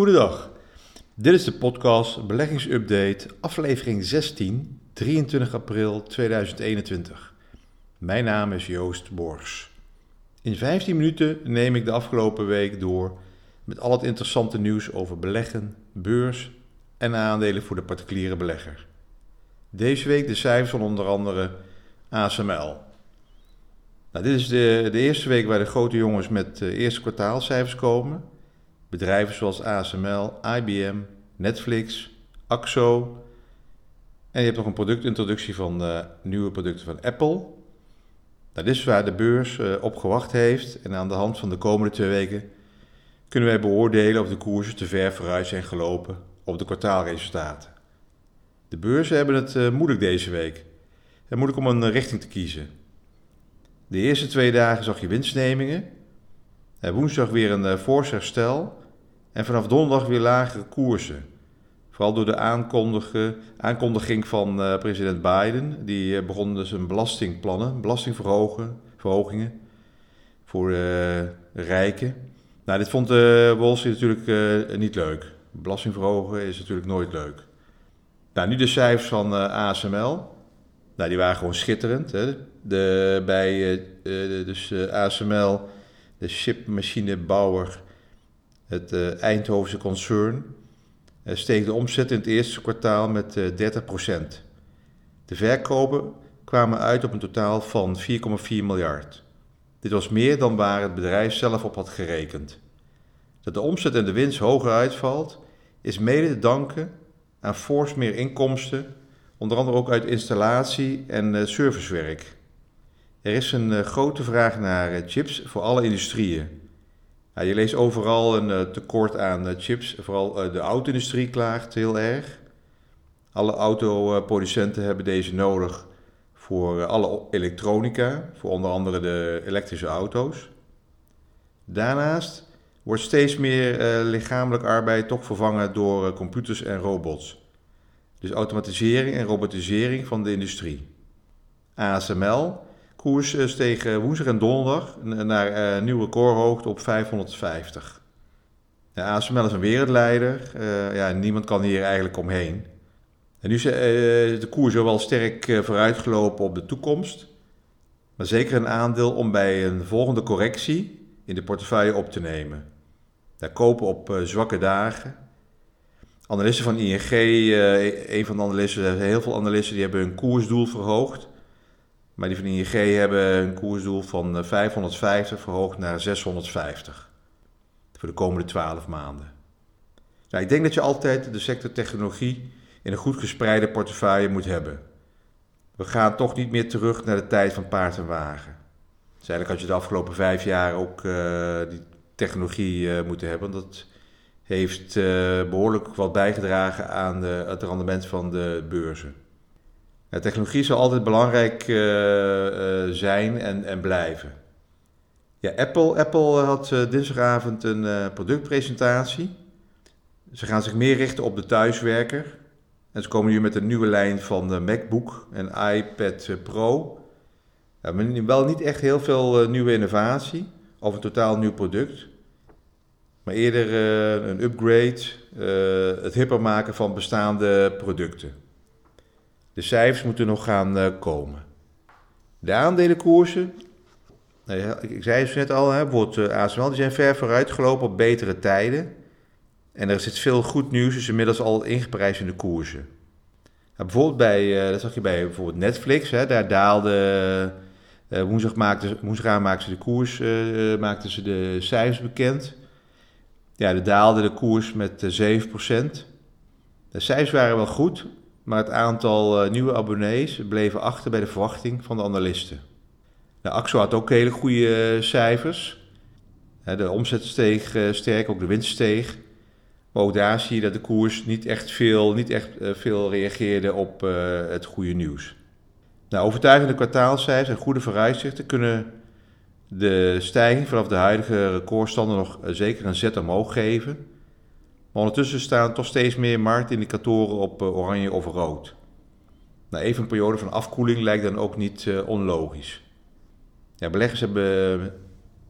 Goedendag. Dit is de podcast Beleggingsupdate, aflevering 16, 23 april 2021. Mijn naam is Joost Bors. In 15 minuten neem ik de afgelopen week door met al het interessante nieuws over beleggen, beurs en aandelen voor de particuliere belegger. Deze week de cijfers van onder andere ASML. Nou, dit is de, de eerste week waar de grote jongens met uh, eerste kwartaalcijfers komen. Bedrijven zoals ASML, IBM, Netflix, AXO. En je hebt nog een productintroductie van uh, nieuwe producten van Apple. Nou, dit is waar de beurs uh, op gewacht heeft. En aan de hand van de komende twee weken kunnen wij beoordelen of de koersen te ver vooruit zijn gelopen op de kwartaalresultaten. De beurzen hebben het uh, moeilijk deze week. Het moeilijk om een richting te kiezen. De eerste twee dagen zag je winstnemingen. Woensdag weer een fors. En vanaf donderdag weer lagere koersen. Vooral door de aankondiging van uh, president Biden. Die uh, begon dus een belastingplannen, belastingverhogingen voor uh, rijken. Nou, dit vond de Wall Street natuurlijk niet leuk. Belasting verhogen is natuurlijk nooit leuk. Nou, nu de cijfers van ASML. Nou, die waren gewoon schitterend. Hè? De, bij dus ASML, de chipmachinebouwer het uh, Eindhovense concern, uh, steeg de omzet in het eerste kwartaal met uh, 30%. De verkopen kwamen uit op een totaal van 4,4 miljard. Dit was meer dan waar het bedrijf zelf op had gerekend. Dat de omzet en de winst hoger uitvalt, is mede te danken aan fors meer inkomsten, onder andere ook uit installatie en servicewerk. Er is een grote vraag naar chips voor alle industrieën. Je leest overal een uh, tekort aan uh, chips. Vooral uh, de auto-industrie klaagt heel erg. Alle autoproducenten hebben deze nodig voor alle elektronica, voor onder andere de elektrische auto's. Daarnaast wordt steeds meer lichamelijk arbeid toch vervangen door computers en robots. Dus automatisering en robotisering van de industrie. ASML Koers eh, steeg eh, woensdag en donderdag naar uh, nieuwe recordhoogte op 550. De ASML is een wereldleider. Uh, ja, niemand kan hier eigenlijk omheen. En nu is uh, de koers wel sterk vooruitgelopen op de toekomst. Maar zeker een aandeel om bij een volgende correctie in de portefeuille op te nemen. Daar kopen op zwakke dagen. Analisten van ING, een van de analisten, heel veel analisten, die hebben hun koersdoel verhoogd. Maar die van ING hebben een koersdoel van 550 eh, verhoogd naar 650. Voor de komende 12 maanden. Nou, ik denk dat je altijd de sector technologie in een goed gespreide portefeuille moet hebben. We gaan toch niet meer terug naar de tijd van paard en wagen. Dus eigenlijk had je de afgelopen vijf jaar ook uh, die technologie uh, moeten hebben. Dat heeft behoorlijk wat bijgedragen aan de, het rendement van de beurzen. Technologie zal altijd belangrijk uh, uh, zijn en, en blijven. Ja, Apple, Apple had uh, dinsdagavond een productpresentatie. Ze gaan zich meer richten op de thuiswerker. En ze komen nu met een nieuwe lijn van de MacBook en iPad Pro. Ja, wel niet echt heel veel nieuwe innovatie of een totaal nieuw product. Maar eerder een upgrade, het hipper maken van bestaande producten. De cijfers moeten nog gaan uh, komen. De aandelenkoersen, ik, zei het net al, wordt uh, ASML, die zijn ver vooruit gelopen op betere tijden. En er zit veel goed nieuws, dus inmiddels al ingeprijsd in de koersen. Nou, bijvoorbeeld bij, uh, dat zag je bij bijvoorbeeld Netflix, daar daalde, woensdag, maakte, woensdag maakten ze de koers, maakten ze de cijfers bekend. Ja, de daalde de koers met 7%. De cijfers waren wel goed, maar het aantal uh, nieuwe abonnees bleven achter bij de verwachting van de analisten. De AXO had ook hele goede uh, cijfers. de omzet steeg uh, sterk, ook de winst steeg. Maar ook daar zie je dat de koers niet echt veel, niet echt, veel reageerde op het goede nieuws. Nou, overtuigende kwartaalcijfers en goede vooruitzichten kunnen de stijging vanaf de huidige recordstanden nog zeker een zet omhoog geven. Maar ondertussen staan toch steeds meer marktindicatoren op uh, oranje of rood. Nou, even een periode van afkoeling lijkt dan ook niet uh, onlogisch. Ja, beleggers hebben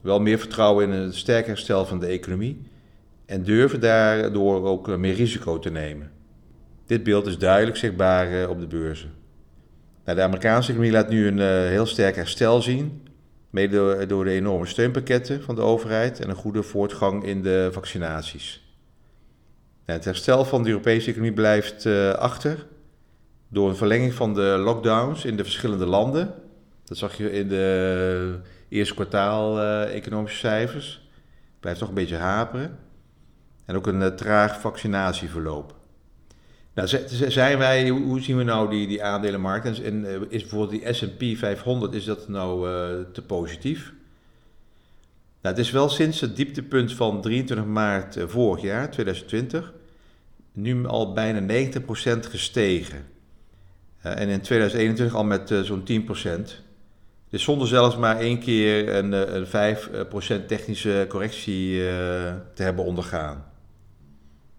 wel meer vertrouwen in een sterk herstel van de economie en durven daardoor ook meer risico te nemen. Dit beeld is duidelijk zichtbaar op de beurzen. Nou, de Amerikaanse economie laat nu een heel sterk herstel zien, mede door de enorme steunpakketten van de overheid en een goede voortgang in de vaccinaties. Het herstel van de Europese economie blijft achter door een verlenging van de lockdowns in de verschillende landen. Dat zag je in de eerste kwartaal uh, economische cijfers. Blijft toch een beetje haperen. En ook een uh, traag vaccinatieverloop. Nou, zijn wij, hoe zien we nou die, die aandelenmarkt? En, is bijvoorbeeld die S&P 500, is dat nou te positief? Nou, het is wel sinds het dieptepunt van 23 maart vorig jaar, 2020, nu al bijna 90% gestegen. Eh, en in 2021 al met eh, zo'n 10%. Dus zonder zelfs maar één keer een, eh, een 5% technische correctie te hebben ondergaan.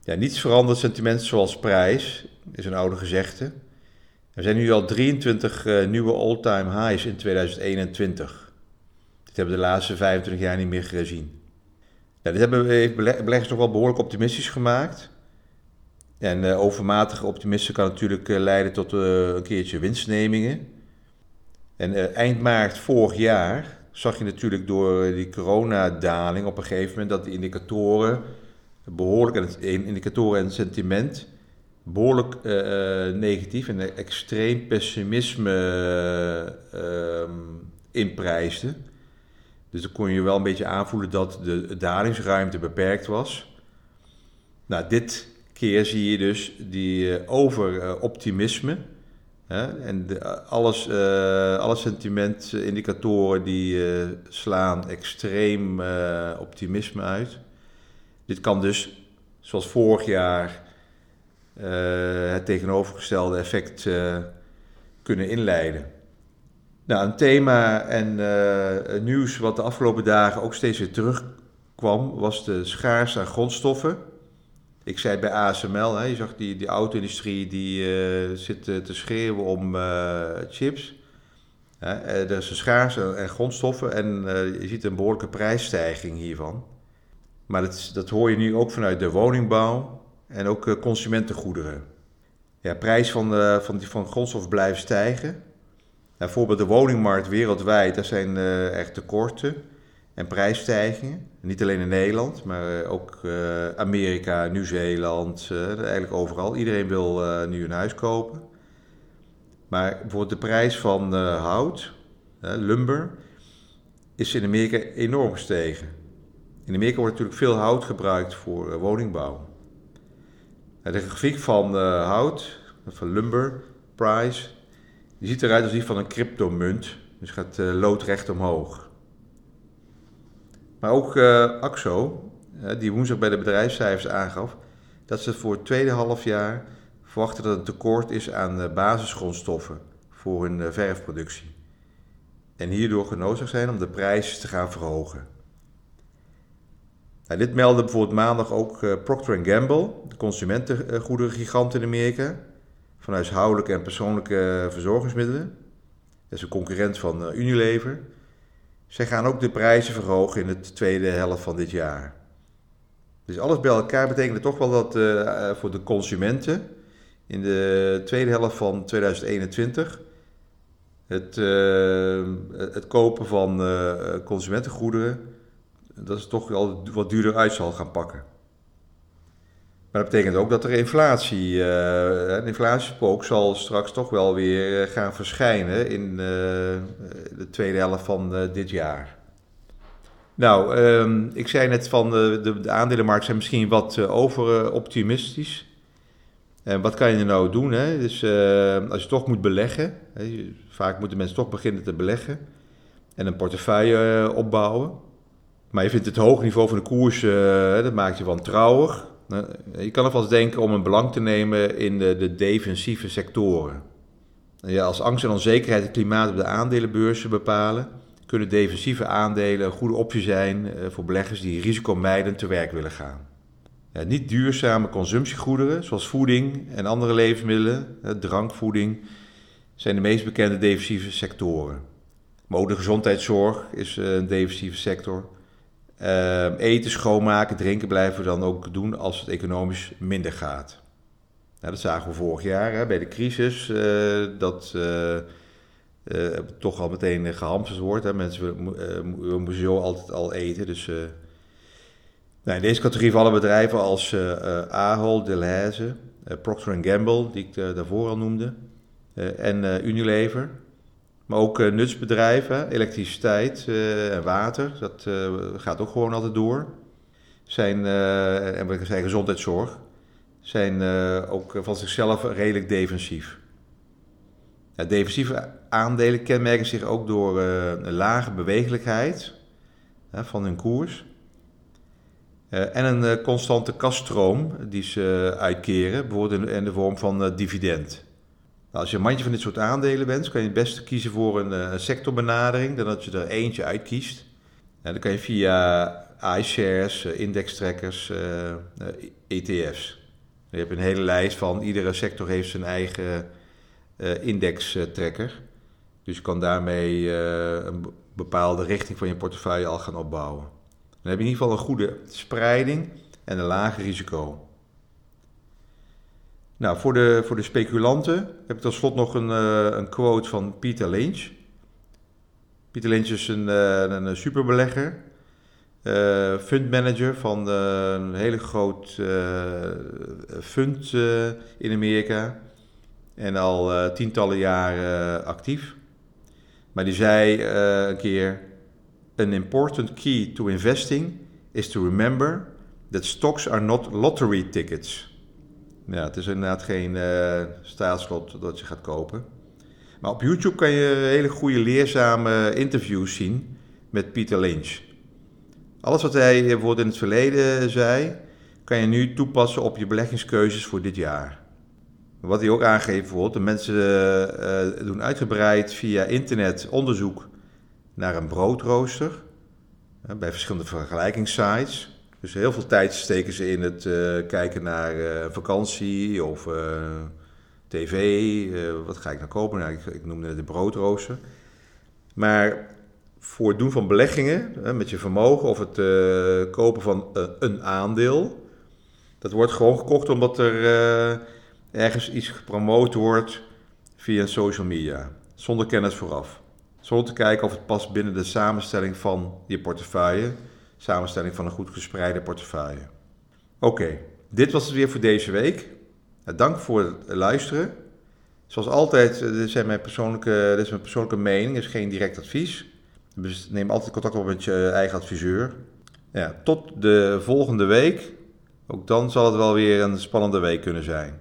Ja, niets verandert sentiment zoals prijs, is een oude gezegde. Er zijn nu al 23 nieuwe all-time highs in 2021. Dit hebben we de laatste 25 jaar niet meer gezien. Dit hebben we beleggers toch wel behoorlijk optimistisch gemaakt. En uh, overmatige optimisme kan natuurlijk uh, leiden tot uh, een keertje winstnemingen. En eind maart vorig jaar zag je natuurlijk door die coronadaling op een gegeven moment dat de indicatoren behoorlijk, en indicatoren en sentiment behoorlijk negatief en extreem pessimisme ehm, inprijsden. Dus dan kon je wel een beetje aanvoelen dat de dalingsruimte beperkt was. Nou, dit keer zie je dus die uh, overoptimisme. en de, alles, uh, alle sentimentindicatoren die slaan extreem optimisme uit. Dit kan dus, zoals vorig jaar, het tegenovergestelde effect kunnen inleiden. Nou, een thema en nieuws wat de afgelopen dagen ook steeds weer terugkwam, was de schaarste aan grondstoffen. Ik zei bij ASML, hè, je zag die, die auto-industrie die uh, zit te schreeuwen om chips. er is een schaarste en grondstoffen en je ziet een behoorlijke prijsstijging hiervan. Maar dat, dat hoor je nu ook vanuit de woningbouw en ook consumentengoederen. Ja, prijs van, van, van grondstoffen blijven stijgen. Nou, bijvoorbeeld de woningmarkt wereldwijd, daar zijn echt tekorten en prijsstijgingen. Niet alleen in Nederland, maar eh, ook uh, Amerika, Nieuw-Zeeland, eigenlijk overal. Iedereen wil nu een huis kopen. Maar bijvoorbeeld de prijs van hout, lumber, is in Amerika enorm gestegen. In Amerika wordt natuurlijk veel hout gebruikt voor woningbouw. De grafiek van hout, van lumber, price, die ziet eruit als die van een cryptomunt. Dus gaat loodrecht omhoog. Maar ook uh, AXO, die woensdag bij de bedrijfscijfers aangaf dat ze voor het tweede halfjaar verwachten dat een tekort is aan uh, basisgrondstoffen voor hun uh, verfproductie. En hierdoor genoodzaakt zijn om de prijs te gaan verhogen. Nou, dit meldde bijvoorbeeld maandag ook Procter Gamble, de consumentengoederengigant in Amerika, van huishoudelijke en persoonlijke verzorgingsmiddelen. Dat is een concurrent van Unilever. Zij gaan ook de prijzen verhogen in de tweede helft van dit jaar. Dus alles bij elkaar betekent toch wel dat uh, voor de consumenten in de tweede helft van 2021 het, het kopen van uh, consumentengoederen dat is toch wel wat duurder uit zal gaan pakken. Maar dat betekent ook dat er inflatie, uh, een zal straks toch wel weer eh, gaan verschijnen in uh, de tweede helft van dit jaar. Nou, um, ik zei net van de, de, de aandelenmarkt zijn misschien wat overoptimistisch. En wat kan je nou doen? Hè? Dus als je toch moet beleggen, hè, vaak moeten mensen toch beginnen te beleggen en een portefeuille opbouwen. Maar je vindt het hoge niveau van de koers, dat maakt je wantrouwig. Je kan alvast denken om een belang te nemen in de, de defensieve sectoren. Ja, als angst en onzekerheid het klimaat op de aandelenbeurzen bepalen, kunnen defensieve aandelen een goede optie zijn eh, voor beleggers die risicomijdend te werk willen gaan. Niet duurzame consumptiegoederen, zoals voeding en andere levensmiddelen, drankvoeding, zijn de meest bekende defensieve sectoren. Maar ook de gezondheidszorg is eh, een defensieve sector. Uh, eten, schoonmaken, drinken blijven we dan ook doen als het economisch minder gaat. Nou, dat zagen we vorig jaar hè, bij de crisis, uh, dat uh, toch al meteen gehamsterd wordt. Hè. Mensen we, moeten zo altijd al eten. Dus, nou, in deze categorie vallen bedrijven als Ahold, Delhaize, Procter Gamble, die ik daarvoor al noemde, en Unilever. Maar ook uh, nutsbedrijven, elektriciteit uh, en water, dat uh, gaat ook gewoon altijd door. Zijn, en we zeggen gezondheidszorg, zijn ook van zichzelf redelijk defensief. Defensieve aandelen kenmerken zich ook door een lage bewegelijkheid van hun koers. en een constante kaststroom die ze uitkeren, bijvoorbeeld in de vorm van dividend. Nou, als je een mandje van dit soort aandelen bent, kan je het beste kiezen voor een, eh, sectorbenadering dan dat je er eentje uitkiest. dan kan je via iShares, uh, indextrekkers, ETF's. E je hebt een hele lijst van, iedere sector heeft zijn eigen indextrekker. Dus je kan daarmee een bepaalde richting van je portefeuille al gaan opbouwen. Dan heb je in ieder geval een goede spreiding en een lager risico. Nou, voor de, voor de speculanten heb ik tot slot nog een, uh, een quote van Peter Lynch. Peter Lynch is een, uh, een superbelegger, uh, fundmanager van een hele groot fund in Amerika en al tientallen jaren actief. Maar die zei een keer: An important key to investing is to remember that stocks are not lottery tickets. Ja, het is inderdaad geen uh, staatslot dat je gaat kopen. Maar op YouTube kan je hele goede leerzame interviews zien met Peter Lynch. Alles wat hij bijvoorbeeld in het verleden zei, kan je nu toepassen op je beleggingskeuzes voor dit jaar. Wat hij ook aangeeft bijvoorbeeld, de mensen uh, doen uitgebreid via internet onderzoek naar een broodrooster. Bij verschillende vergelijkingssites. Dus heel veel tijd steken ze in het uh, kijken naar uh, vakantie of uh, tv. wat ga ik nou kopen? Nou, ik, ik noemde de broodrooster. Maar voor het doen van beleggingen met je vermogen of het kopen van een aandeel, dat wordt gewoon gekocht omdat er ergens iets gepromoot wordt via social media, zonder kennis vooraf. Zonder te kijken of het past binnen de samenstelling van je portefeuille samenstelling van een goed gespreide portefeuille. Oké, dit was het weer voor deze week. Dank voor het luisteren. Zoals altijd, eh, dit, zijn mijn persoonlijke, dit is mijn persoonlijke mening, is geen direct advies. Dus neem altijd contact op met je eigen adviseur. Ja, tot de volgende week. Ook dan zal het wel weer een spannende week kunnen zijn.